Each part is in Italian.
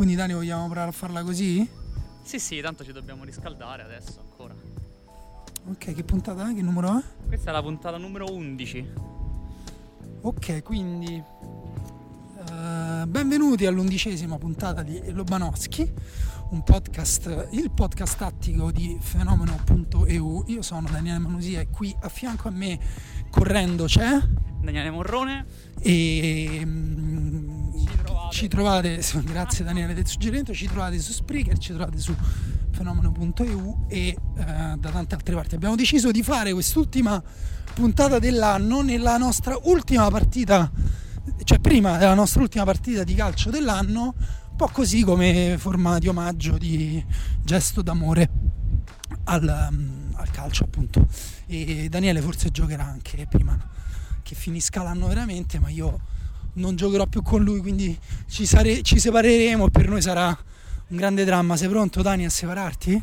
Quindi Dani vogliamo provare a farla così? Sì, sì, tanto ci dobbiamo riscaldare adesso ancora. Ok, che puntata è? Che numero è? Questa è la puntata numero 11. Ok, quindi uh, benvenuti all'undicesima puntata di Lobanowski, un podcast, il podcast tattico di fenomeno.eu. Io sono Daniele Manusia e qui a fianco a me correndo c'è Daniele Morrone e um, ci trovate, grazie Daniele del suggerimento, ci trovate su Spreaker, ci trovate su fenomeno.eu e uh, da tante altre parti. Abbiamo deciso di fare quest'ultima puntata dell'anno nella nostra ultima partita, cioè prima della nostra ultima partita di calcio dell'anno, un po' così come forma di omaggio, di gesto d'amore al, um, al calcio appunto. E Daniele forse giocherà anche prima che finisca l'anno veramente, ma io non giocherò più con lui, quindi ci, sare- ci separeremo e per noi sarà un grande dramma. Sei pronto Dani a separarti?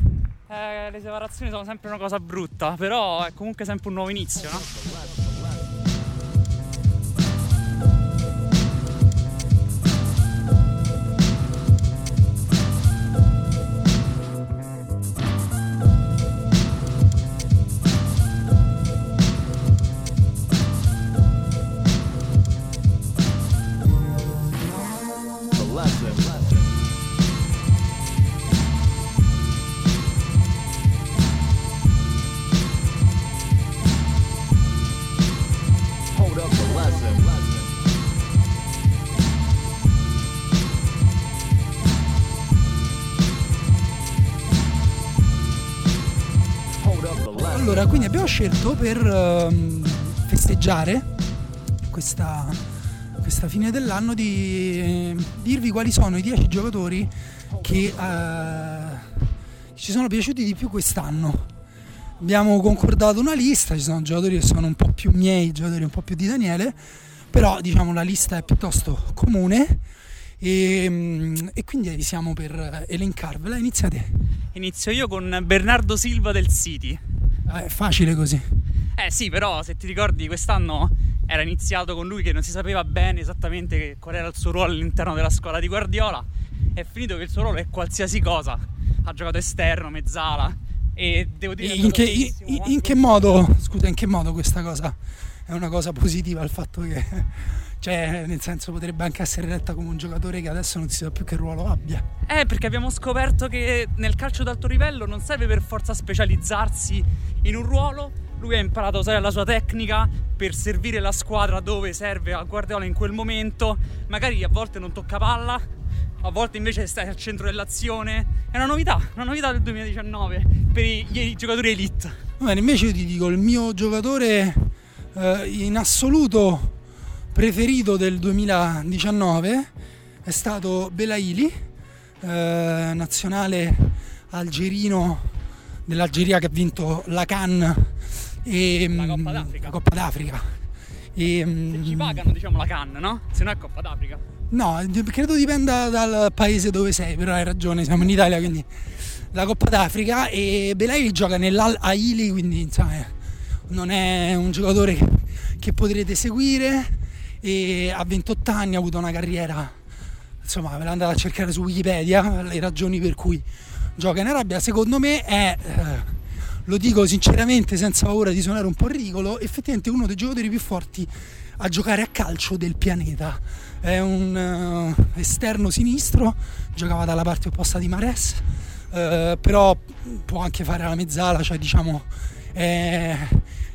Eh, le separazioni sono sempre una cosa brutta, però è comunque sempre un nuovo inizio, no? Allora, quindi abbiamo scelto per uh, festeggiare questa, questa, fine dell'anno di eh, dirvi quali sono i 10 giocatori che uh, ci sono piaciuti di più quest'anno. Abbiamo concordato una lista, ci sono giocatori che sono un po' più miei, giocatori un po' più di Daniele, però diciamo la lista è piuttosto comune e, e quindi siamo per elencarvela. Iniziate. Inizio io con Bernardo Silva del City. Ah, è facile così. Eh sì, però se ti ricordi quest'anno era iniziato con lui che non si sapeva bene esattamente qual era il suo ruolo all'interno della scuola di Guardiola. È finito che il suo ruolo è qualsiasi cosa. Ha giocato esterno, mezzala e devo dire in che, in, in che modo, scusa, in che modo questa cosa è una cosa positiva il fatto che cioè, nel senso, potrebbe anche essere letta come un giocatore che adesso non si sa più che ruolo abbia. Eh, perché abbiamo scoperto che nel calcio d'alto livello non serve per forza specializzarsi in un ruolo. Lui ha imparato a usare la sua tecnica per servire la squadra dove serve a Guardiola in quel momento. Magari a volte non tocca palla, a volte invece stai al centro dell'azione. È una novità, una novità del 2019 per i, i giocatori elite. Bene, invece io ti dico, il mio giocatore eh, in assoluto preferito del 2019 è stato Belaili, eh, nazionale algerino dell'Algeria che ha vinto la Cannes e la Coppa d'Africa. La Coppa d'Africa. E, Se ci pagano diciamo la Cannes, no? Se no è Coppa d'Africa. No, credo dipenda dal paese dove sei, però hai ragione, siamo in Italia, quindi la Coppa d'Africa e Belaili gioca nell'Al Aili, quindi insomma non è un giocatore che potrete seguire e a 28 anni ha avuto una carriera, insomma ve l'andate a cercare su Wikipedia, le ragioni per cui gioca in Arabia, secondo me è, eh, lo dico sinceramente senza paura di suonare un po' ridicolo, effettivamente uno dei giocatori più forti a giocare a calcio del pianeta. È un uh, esterno sinistro, giocava dalla parte opposta di Mares, uh, però può anche fare la mezzala, cioè diciamo è,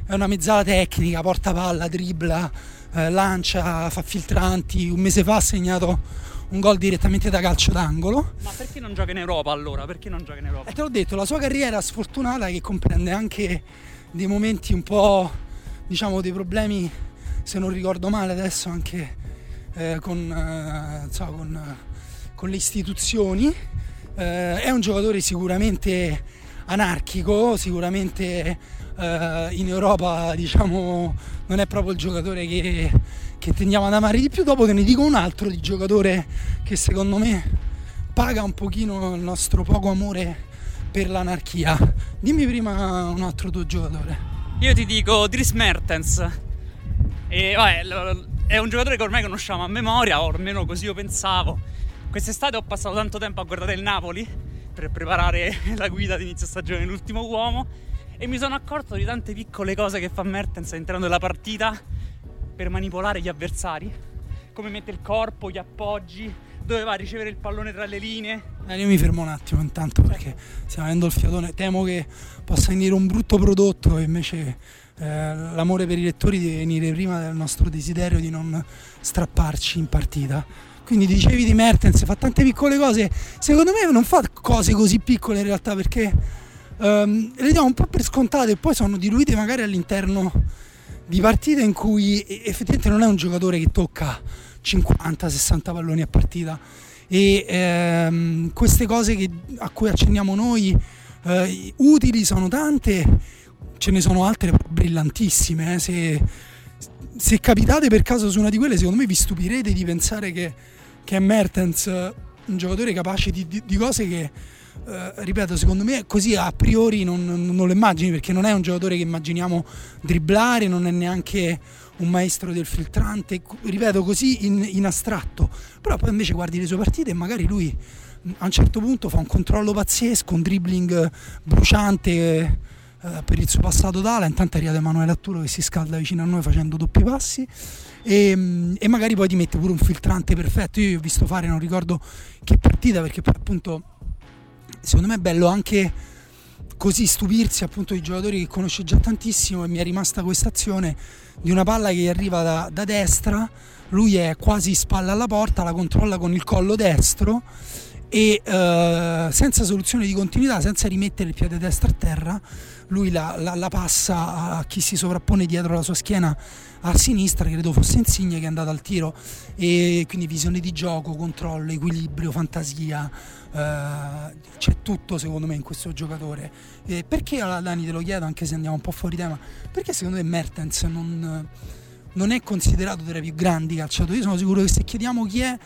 è una mezzala tecnica, porta palla, dribbla, eh, lancia, fa filtranti. Un mese fa ha segnato un gol direttamente da calcio d'angolo. Ma perché non gioca in Europa allora? Perché non gioca in Europa? E te l'ho detto, la sua carriera sfortunata che comprende anche dei momenti un po', diciamo, dei problemi, se non ricordo male adesso, anche eh, con, eh, so, con, con, le istituzioni. Eh, è un giocatore sicuramente anarchico, sicuramente eh, in Europa diciamo non è proprio il giocatore che, che tendiamo ad amare di più. Dopo te ne dico un altro di giocatore che secondo me paga un pochino il nostro poco amore per l'anarchia. Dimmi prima un altro tuo giocatore. Io ti dico Dries Mertens. E, vabbè, è un giocatore che ormai conosciamo a memoria, o almeno così io pensavo. Quest'estate ho passato tanto tempo a guardare il Napoli per preparare la guida di inizio stagione, l'ultimo uomo, e mi sono accorto di tante piccole cose che fa Mertens all'interno della partita per manipolare gli avversari, come mette il corpo, gli appoggi, dove va a ricevere il pallone tra le linee. Eh, io mi fermo un attimo intanto perché stiamo avendo il fiatone, temo che possa venire un brutto prodotto e invece eh, l'amore per i lettori deve venire prima del nostro desiderio di non strapparci in partita. Quindi dicevi di Mertens, fa tante piccole cose, secondo me non fa cose così piccole in realtà perché ehm, le diamo un po' per scontate e poi sono diluite magari all'interno di partite in cui effettivamente non è un giocatore che tocca 50-60 palloni a partita e ehm, queste cose che, a cui accenniamo noi eh, utili sono tante, ce ne sono altre brillantissime. Eh, se, se, capitate per caso su una di quelle, secondo me vi stupirete di pensare che, che è Mertens un giocatore capace di, di, di cose che, eh, ripeto, secondo me così a priori non, non, lo immagini perché non è un giocatore che immaginiamo dribblare, non è neanche un maestro del filtrante, ripeto così in, in astratto, però poi invece guardi le sue partite e magari lui a un certo punto fa un controllo pazzesco, un dribbling bruciante eh, per il suo passato d'ala, intanto arriva Emanuele Atturo che si scalda vicino a noi facendo doppi passi. E, e, magari poi ti mette pure un filtrante perfetto, io ho visto fare, non ricordo che partita perché poi appunto secondo me è bello anche così stupirsi appunto di giocatori che conosce già tantissimo e mi è rimasta questa azione di una palla che arriva da, da destra, lui è quasi spalla alla porta, la controlla con il collo destro e uh, senza soluzione di continuità, senza rimettere il piede destro a terra, lui la, la, la, passa a chi si sovrappone dietro la sua schiena a sinistra, credo fosse Insigne che è andato al tiro e quindi visione di gioco, controllo, equilibrio, fantasia, uh, c'è tutto secondo me in questo giocatore. E perché allora Dani te lo chiedo anche se andiamo un po' fuori tema, perché secondo me Mertens non, non è considerato tra i più grandi calciatori, io sono sicuro che se chiediamo chi è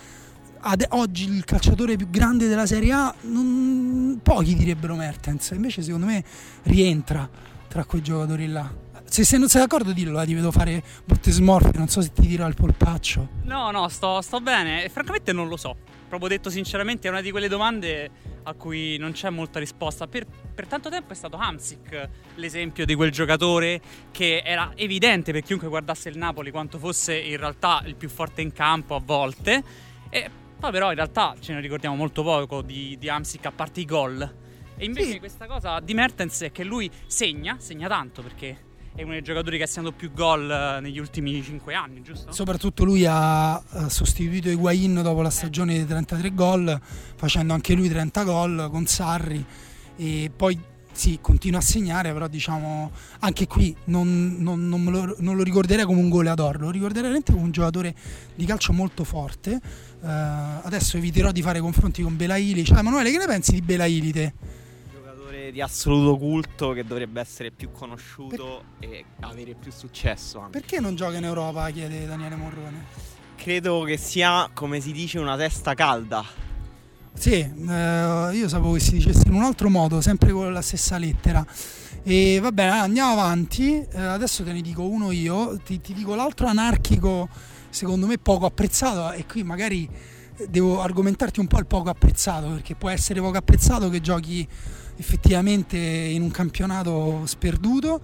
ad oggi il calciatore più grande della Serie A, non, pochi direbbero Mertens, invece secondo me rientra tra quei giocatori là. Se, se non sei d'accordo dillo, eh, ti vedo fare brutte smorfie, non so se ti dirò il polpaccio. No, no, sto, sto bene e francamente non lo so. Proprio detto sinceramente è una di quelle domande a cui non c'è molta risposta. Per, per tanto tempo è stato Hamsik l'esempio di quel giocatore che era evidente per chiunque guardasse il Napoli quanto fosse in realtà il più forte in campo a volte. E poi però in realtà ce ne ricordiamo molto poco di, di Amsic a parte i gol. E invece sì. questa cosa di Mertens è che lui segna, segna tanto perché è uno dei giocatori che ha segnato più gol eh, negli ultimi 5 anni, giusto? Soprattutto lui ha sostituito Higuain dopo la stagione dei 33 gol, facendo anche lui 30 gol con Sarri e poi sì, continua a segnare, però diciamo anche qui non, non, non, lo, non lo, ricorderei come un goleador, lo ricorderei veramente come un giocatore di calcio molto forte. Uh, adesso eviterò di fare confronti con Belaili. Cioè, Emanuele, che ne pensi di Belaili te? Di assoluto culto che dovrebbe essere più conosciuto per... e avere più successo. Anche. Perché non gioca in Europa? chiede Daniele Morrone. Credo che sia, come si dice, una testa calda sì, eh, io sapevo che si dicesse in un altro modo, sempre con la stessa lettera. E va bene, andiamo avanti. Eh, adesso te ne dico uno io, ti, ti, dico l'altro anarchico, secondo me poco apprezzato, e qui magari devo argomentarti un po' il poco apprezzato, perché può essere poco apprezzato che giochi effettivamente in un campionato sperduto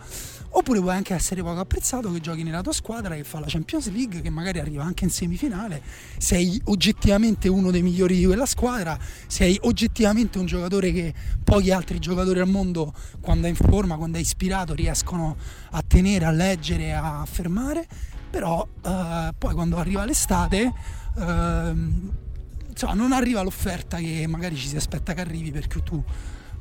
oppure puoi anche essere poco apprezzato che giochi nella tua squadra che fa la Champions League che magari arriva anche in semifinale. Sei oggettivamente uno dei migliori di quella squadra sei oggettivamente un giocatore che pochi altri giocatori al mondo quando è in forma quando è ispirato riescono a tenere a leggere a affermare. Però eh, poi quando arriva l'estate eh, insomma non arriva l'offerta che magari ci si aspetta che arrivi perché tu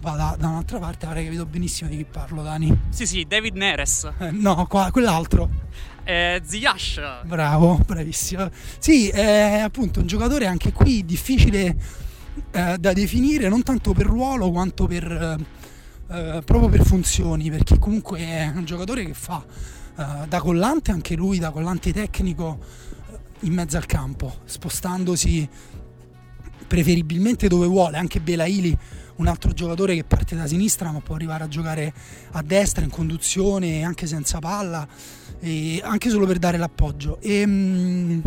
vada da un'altra parte avrei capito benissimo di chi parlo Dani. Sì sì David Neres. Eh, no qua, quell'altro. Eh, Ziyash bravo bravissimo. Sì è appunto un giocatore anche qui difficile eh, da definire non tanto per ruolo quanto per eh, eh proprio per funzioni perché comunque è un giocatore che fa eh, da collante anche lui da collante tecnico in mezzo al campo spostandosi preferibilmente dove vuole anche Belaili un altro giocatore che parte da sinistra ma può arrivare a giocare a destra in conduzione anche senza palla anche solo per dare l'appoggio e, ehm,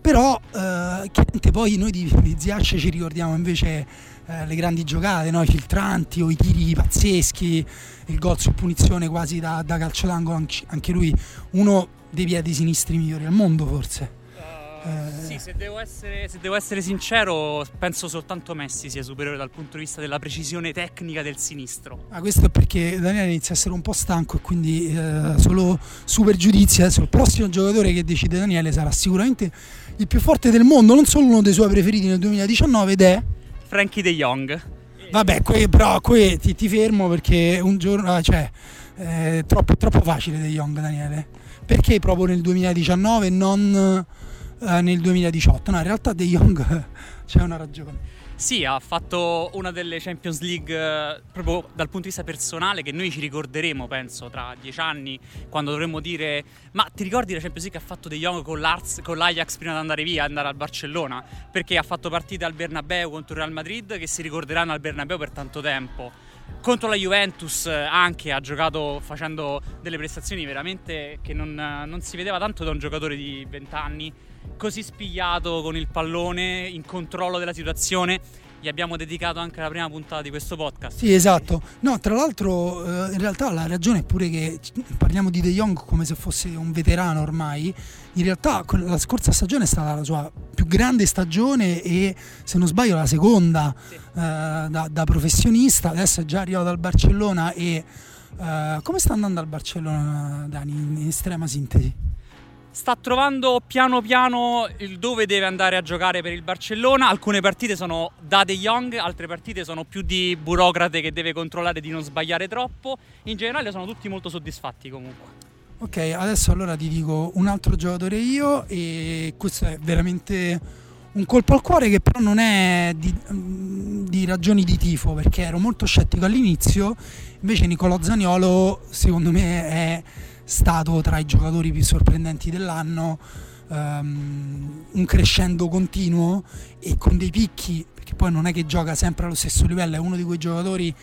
però eh, chiaramente poi noi di, di Ziasce ci ricordiamo invece eh, le grandi giocate, no? i filtranti o i tiri pazzeschi, il gol su punizione quasi da, da calcio d'angolo, anche lui uno dei piedi sinistri migliori al mondo forse. Uh, sì, se devo, essere, se devo, essere, sincero, penso soltanto Messi sia superiore dal punto di vista della precisione tecnica del sinistro. Ah, questo è perché Daniele inizia a essere un po' stanco e quindi eh, solo super giudizi. Adesso il prossimo giocatore che decide Daniele sarà sicuramente il più forte del mondo, non solo uno dei suoi preferiti nel 2019 ed è... Frankie De Jong. Vabbè, qui, però qui ti, ti, fermo perché un giorno... Ah, cioè, è troppo, troppo facile De Jong, Daniele. Perché proprio nel 2019 e non eh, nel 2018. No, in realtà De Jong c'è una ragione. Sì, ha fatto una delle Champions League eh, proprio dal punto di vista personale che noi ci ricorderemo, penso, tra dieci anni, quando dovremmo dire ma ti ricordi la Champions League che ha fatto De Jong con, con l'Ajax prima di andare via, andare al Barcellona? Perché ha fatto partite al Bernabeu contro il Real Madrid che si ricorderanno al Bernabeu per tanto tempo. Contro la Juventus eh, anche ha giocato facendo delle prestazioni veramente che non, non si vedeva tanto da un giocatore di 20 anni così spigliato con il pallone, in controllo della situazione. Gli abbiamo dedicato anche la prima puntata di questo podcast. Sì, esatto. No, tra l'altro, eh, in realtà la ragione è pure che parliamo di De Jong come se fosse un veterano ormai. In realtà, la scorsa stagione è stata la sua più grande stagione e, se non sbaglio, la seconda sì. eh, da, da, professionista. Adesso è già arrivato dal Barcellona e. Uh, come sta andando al Barcellona, Dani, in estrema sintesi? Sta trovando piano piano il dove deve andare a giocare per il Barcellona. Alcune partite sono da De Jong, altre partite sono più di burocrate che deve controllare di non sbagliare troppo. In generale sono tutti molto soddisfatti comunque. Ok, adesso allora ti dico un altro giocatore io e questo è veramente un colpo al cuore che però non è di, di ragioni di tifo perché ero molto scettico all'inizio, invece Nicolò Zaniolo secondo me è stato tra i giocatori più sorprendenti dell'anno, um, un crescendo continuo e con dei picchi, perché poi non è che gioca sempre allo stesso livello, è uno di quei giocatori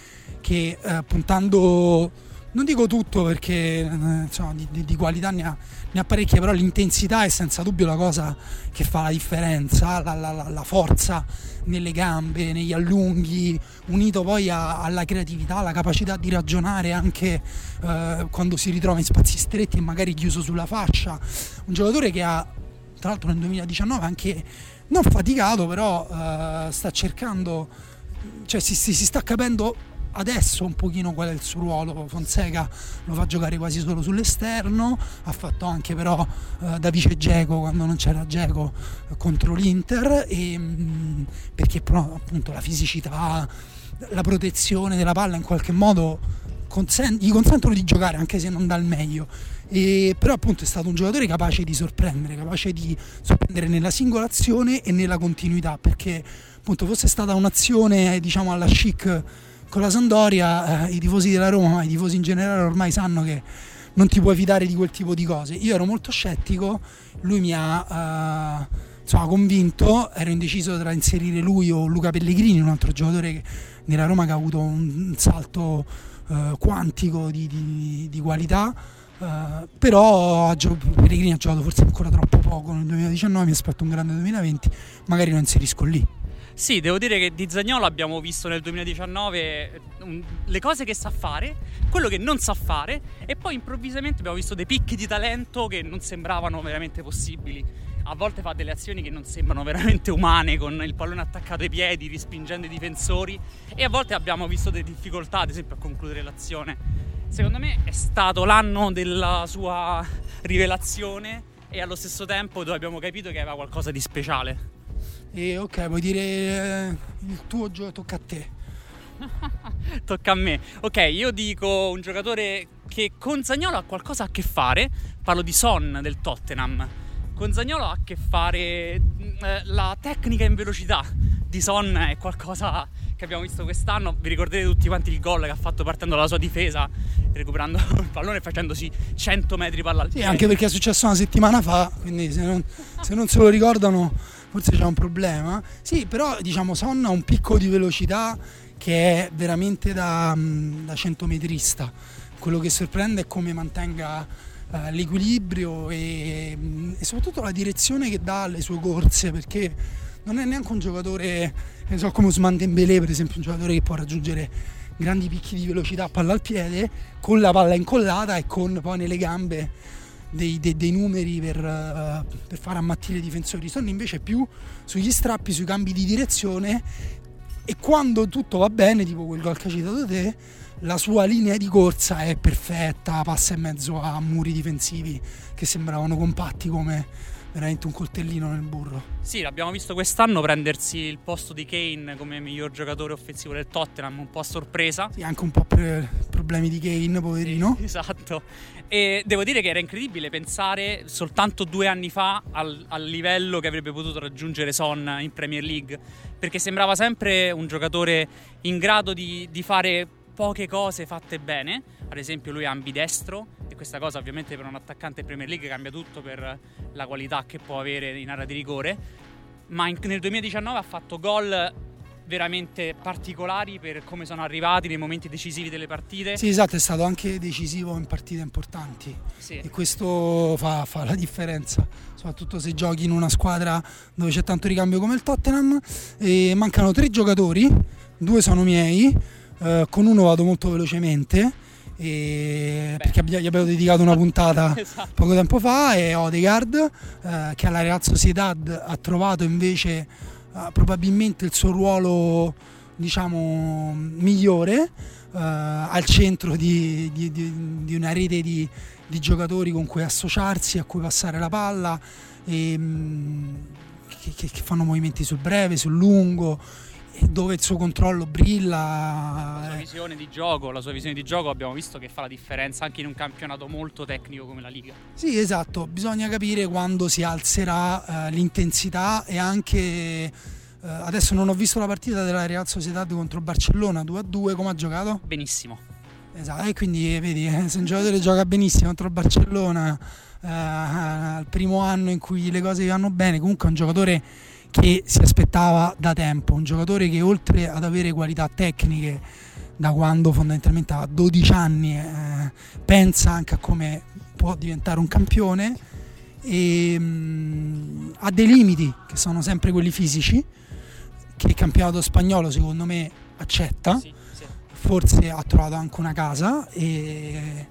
che uh, puntando non dico tutto perché eh, insomma, di, di, di, qualità ne ha, ne ha, parecchie, però l'intensità è senza dubbio la cosa che fa la differenza, la, la, la, la forza nelle gambe, negli allunghi, unito poi a, alla creatività, alla capacità di ragionare anche eh, quando si ritrova in spazi stretti e magari chiuso sulla fascia. Un giocatore che ha, tra l'altro nel 2019, anche non faticato, però eh, sta cercando, cioè si, si, si sta capendo adesso un pochino qual è il suo ruolo. Fonseca lo fa giocare quasi solo sull'esterno, ha fatto anche però eh, da vice Geco quando non c'era Geco eh, contro l'Inter, e, mh, mm, perché però appunto la fisicità, la protezione della palla in qualche modo consent- gli consentono di giocare anche se non dà il meglio. E, però appunto è stato un giocatore capace di sorprendere, capace di sorprendere nella singolazione e nella continuità, perché appunto fosse stata un'azione diciamo alla chic con la Sandoria eh, i tifosi della Roma, ma i tifosi in generale ormai sanno che non ti puoi fidare di quel tipo di cose. Io ero molto scettico, lui mi ha eh, insomma, convinto, ero indeciso tra inserire lui o Luca Pellegrini, un altro giocatore nella Roma che ha avuto un salto eh, quantico di, di, di qualità. Uh, però Pellegrini ha giocato forse ancora troppo poco nel 2019 mi aspetto un grande 2020 magari lo inserisco lì sì, devo dire che di Zagnolo abbiamo visto nel 2019 um, le cose che sa fare, quello che non sa fare e poi improvvisamente abbiamo visto dei picchi di talento che non sembravano veramente possibili. A volte fa delle azioni che non sembrano veramente umane, con il pallone attaccato ai piedi, rispingendo i difensori e a volte abbiamo visto delle difficoltà, ad esempio a concludere l'azione. Secondo me è stato l'anno della sua rivelazione e allo stesso tempo dove abbiamo capito che aveva qualcosa di speciale. E ok, vuoi dire eh, il tuo gioco tocca a te. tocca a me. Ok, io dico un giocatore che con Zagnolo ha qualcosa a che fare. Parlo di Son del Tottenham. Con Zagnolo ha a che fare eh, la tecnica in velocità di Son è qualcosa che abbiamo visto quest'anno. Vi ricorderete tutti quanti il gol che ha fatto partendo dalla sua difesa, recuperando il pallone e facendosi 100 metri palla al piede. Sì, anche perché è successo una settimana fa, quindi se non, se non se lo ricordano forse c'è un problema. Sì, però diciamo Son ha un picco di velocità che è veramente da, mm, da centometrista. Quello che sorprende è come mantenga uh, l'equilibrio e, mm, e soprattutto la direzione che dà alle sue corse, perché non è neanche un giocatore, ne so, come Usman per esempio, un giocatore che può raggiungere grandi picchi di velocità palla al piede, con la palla incollata e con poi nelle gambe dei, dei, dei numeri per, uh, per, far ammattire i difensori. Sono invece più sugli strappi, sui cambi di direzione e quando tutto va bene, tipo quel gol che hai citato te, la sua linea di corsa è perfetta, passa in mezzo a muri difensivi che sembravano compatti come veramente un coltellino nel burro. Sì, l'abbiamo visto quest'anno prendersi il posto di Kane come miglior giocatore offensivo del Tottenham, un po' a sorpresa. Sì, anche un po' per problemi di Kane, poverino. Sì, esatto. E devo dire che era incredibile pensare soltanto due anni fa al, al livello che avrebbe potuto raggiungere Son in Premier League, perché sembrava sempre un giocatore in grado di, di fare poche cose fatte bene, ad esempio lui è ambidestro e questa cosa ovviamente per un attaccante Premier League cambia tutto per la qualità che può avere in area di rigore, ma in, nel 2019 ha fatto gol veramente particolari per come sono arrivati nei momenti decisivi delle partite. Sì, esatto, è stato anche decisivo in partite importanti sì. e questo fa, fa, la differenza, soprattutto se giochi in una squadra dove c'è tanto ricambio come il Tottenham. E mancano tre giocatori, due sono miei eh, con uno vado molto velocemente perché gli abbiamo dedicato una puntata esatto. poco tempo fa e Odegaard eh, che alla Real Sociedad ha trovato invece eh, probabilmente il suo ruolo diciamo migliore eh, al centro di, di, di, di una rete di, giocatori con cui associarsi, a cui passare la palla e, mm, che, che, che fanno movimenti sul breve, sul lungo dove il suo controllo brilla. La sua visione di gioco, la sua visione di gioco abbiamo visto che fa la differenza anche in un campionato molto tecnico come la Liga. Sì, esatto, bisogna capire quando si alzerà eh, l'intensità e anche eh, adesso non ho visto la partita della Real Sociedad contro Barcellona 2-2, come ha giocato? Benissimo. Esatto, e quindi vedi, eh, se un giocatore gioca benissimo contro il Barcellona eh, al primo anno in cui le cose vanno bene, comunque è un giocatore che si aspettava da tempo, un giocatore che oltre ad avere qualità tecniche da quando fondamentalmente ha 12 anni eh, pensa anche a come può diventare un campione e mh, mm, ha dei limiti che sono sempre quelli fisici che il campionato spagnolo secondo me accetta sì, sì. forse ha trovato anche una casa e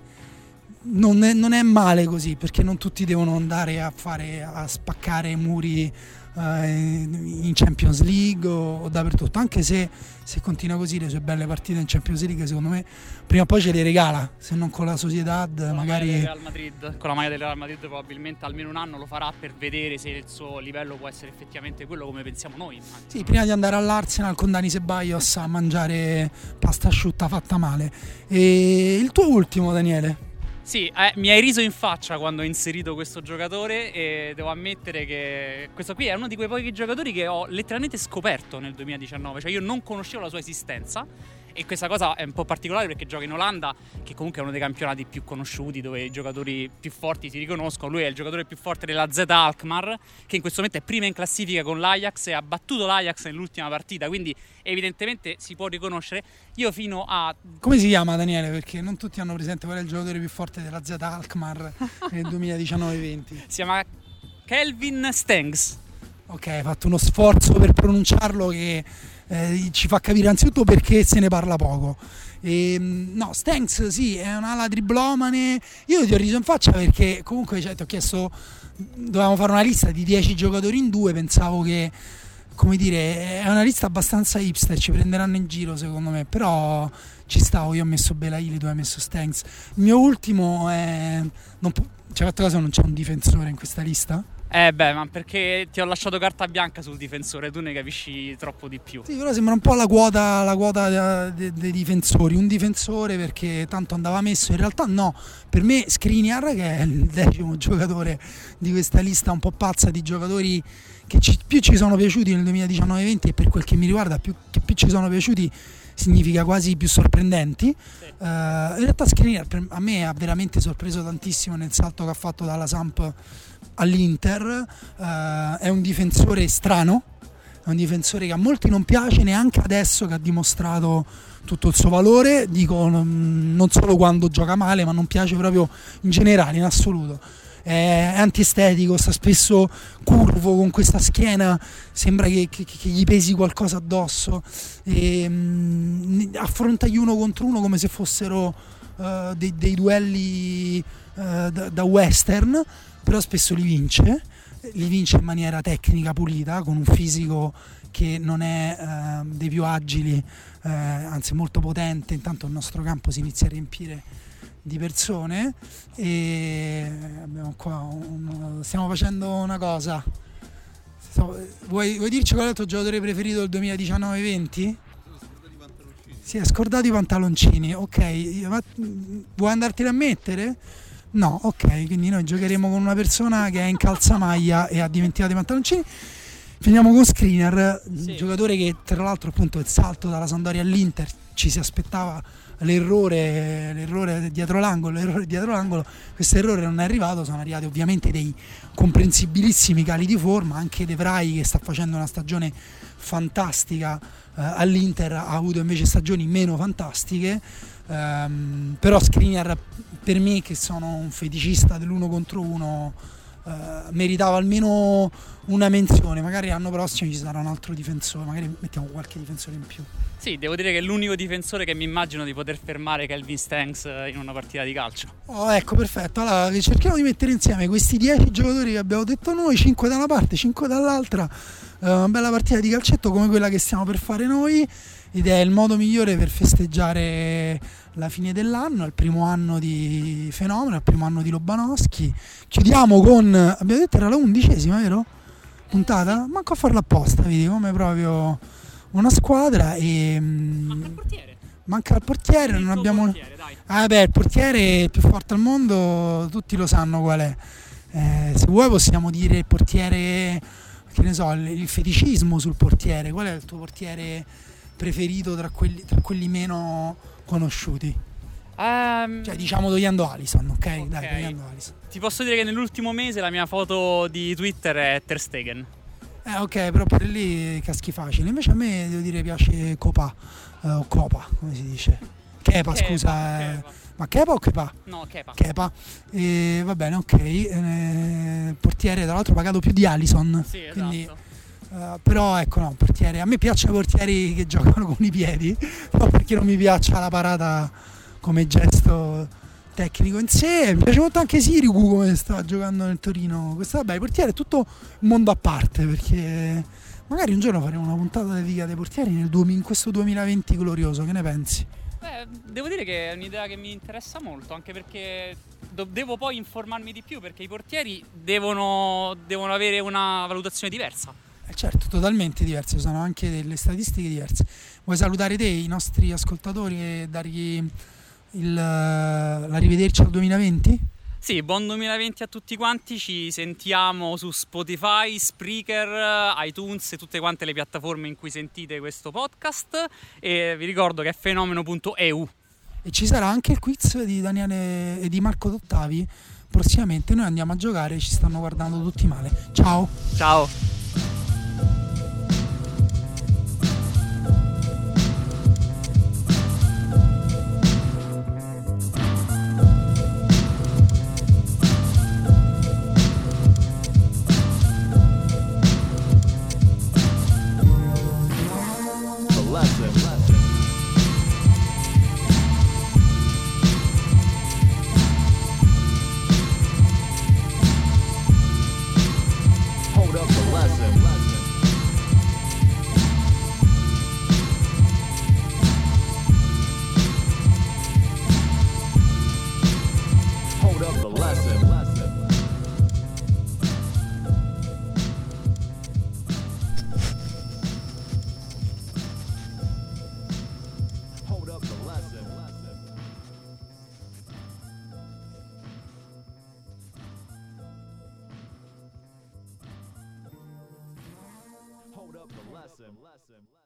non è, non è, male così perché non tutti devono andare a, fare, a spaccare muri in Champions League o, dappertutto, anche se, se continua così le sue belle partite in Champions League secondo me prima o poi ce le regala, se non con la Sociedad con magari... La Madrid, con la maglia del Real Madrid probabilmente almeno un anno lo farà per vedere se il suo livello può essere effettivamente quello come pensiamo noi. Immagino. Sì, prima di andare all'Arsenal con Dani Sebaios a mangiare pasta asciutta fatta male. E il tuo ultimo Daniele? Sì, eh, mi hai riso in faccia quando ho inserito questo giocatore e devo ammettere che questo qui è uno di quei pochi giocatori che ho letteralmente scoperto nel 2019, cioè io non conoscevo la sua esistenza e questa cosa è un po' particolare perché gioca in Olanda, che comunque è uno dei campionati più conosciuti, dove i giocatori più forti si riconoscono. Lui è il giocatore più forte della Z Alkmaar, che in questo momento è prima in classifica con l'Ajax e ha battuto l'Ajax nell'ultima partita, quindi evidentemente si può riconoscere. Io fino a... Come si chiama Daniele? Perché non tutti hanno presente qual è il giocatore più forte della Z Alkmaar nel 2019-20. Si chiama Kelvin Stengs. Ok, hai fatto uno sforzo per pronunciarlo che eh, ci fa capire anzitutto perché se ne parla poco. E, ehm, no, Stanks sì, è un'ala driblomane. Io ti ho riso in faccia perché comunque cioè, ti ho chiesto, dovevamo fare una lista di 10 giocatori in due, pensavo che, come dire, è una lista abbastanza hipster, ci prenderanno in giro secondo me, però ci stavo, io ho messo Belaili, tu hai messo Stanks. Il mio ultimo è... Non, cioè, fatto caso non c'è un difensore in questa lista? Eh beh, ma perché ti ho lasciato carta bianca sul difensore, tu ne capisci troppo di più. Sì, però sembra un po' la quota, la quota dei, dei difensori, un difensore perché tanto andava messo, in realtà no, per me Skriniar che è il decimo giocatore di questa lista un po' pazza di giocatori che ci, più ci sono piaciuti nel 2019-20 e per quel che mi riguarda più, che più ci sono piaciuti significa quasi più sorprendenti. Sì. Uh, in realtà Skriniar a me ha veramente sorpreso tantissimo nel salto che ha fatto dalla Samp all'Inter, eh, è un difensore strano, è un difensore che a molti non piace neanche adesso che ha dimostrato tutto il suo valore, dico non solo quando gioca male, ma non piace proprio in generale, in assoluto. è antiestetico, sta spesso curvo con questa schiena, sembra che, che, che gli pesi qualcosa addosso, e, mh, affronta gli uno contro uno come se fossero uh, dei, dei, duelli uh, da, da western, però spesso li vince, li vince in maniera tecnica pulita, con un fisico che non è uh, dei più agili, anzi molto potente, intanto il nostro campo si inizia a riempire di persone e un, stiamo facendo una cosa. Vuoi, vuoi, dirci qual è il tuo giocatore preferito del 2019-20? Si è scordato i pantaloncini, ok. Ma vuoi andartene a mettere? No, ok, quindi noi giocheremo con una persona che è in calzamaglia e ha dimenticato i pantaloncini. Finiamo con Screener, sì. giocatore che tra l'altro appunto il salto dalla Sandoria all'Inter ci si aspettava l'errore, l'errore dietro l'angolo, l'errore dietro l'angolo, questo errore non è arrivato, sono arrivati ovviamente dei comprensibilissimi cali di forma, anche De Vrij che sta facendo una stagione fantastica eh, all'Inter ha avuto invece stagioni meno fantastiche, ehm, però Skriniar per me che sono un feticista dell'uno contro uno eh, meritava almeno una menzione, magari l'anno prossimo ci sarà un altro difensore, magari mettiamo qualche difensore in più. Sì, devo dire che è l'unico difensore che mi immagino di poter fermare Kelvin Stanks in una partita di calcio. Oh, ecco, perfetto. Allora, cerchiamo di mettere insieme questi 10 giocatori che abbiamo detto noi, 5 da una parte, 5 dall'altra. Uh, una bella partita di calcetto come quella che stiamo per fare noi ed è il modo migliore per festeggiare la fine dell'anno, il primo anno di Fenomeno, il primo anno di Lobanowski. Chiudiamo con, abbiamo detto era la undicesima, vero? Puntata? Manco a farla apposta, vedi come proprio una squadra e... Mm, manca il portiere. Manca il portiere, il non abbiamo... Portiere, ah beh, il portiere più forte al mondo, tutti lo sanno qual è. Eh, se vuoi possiamo dire il portiere, che ne so, il, il feticismo sul portiere. Qual è il tuo portiere preferito tra quelli, tra quelli meno conosciuti? Um, cioè diciamo togliendo Alison, ok? okay. Dai, togliendo Alison. Ti posso dire che nell'ultimo mese la mia foto di Twitter è Ter Stegen. Eh ok, però per lì caschi facile. Invece a me devo dire piace Copa eh, o Copa, come si dice. Kepa, Kepa scusa. Eh. Kepa. Ma Kepa o Kepa? No, Kepa. Kepa. E, va bene, ok. Eh, portiere, tra l'altro, pagato più di Allison. Sì, esatto. Quindi, uh, però ecco, no, portiere. A me piacciono i portieri che giocano con i piedi, no perché non mi piaccia la parata come gesto tecnico in sé. Mi piace molto anche Sirigu come sta giocando nel Torino. Questo, vabbè, i portieri è tutto un mondo a parte perché magari un giorno faremo una puntata dedicata ai portieri nel, in questo 2020 glorioso. Che ne pensi? Beh, devo dire che è un'idea che mi interessa molto, anche perché devo poi informarmi di più perché i portieri devono, devono avere una valutazione diversa. Eh certo, totalmente diverse, sono anche delle statistiche diverse. Vuoi salutare te, i nostri ascoltatori e dargli il, l'arrivederci al 2020? Sì, buon 2020 a tutti quanti, ci sentiamo su Spotify, Spreaker, iTunes e tutte quante le piattaforme in cui sentite questo podcast e vi ricordo che è fenomeno.eu. E ci sarà anche il quiz di Daniele e di Marco Dottavi prossimamente, noi andiamo a giocare, ci stanno guardando tutti male. Ciao! Ciao! up the lesson.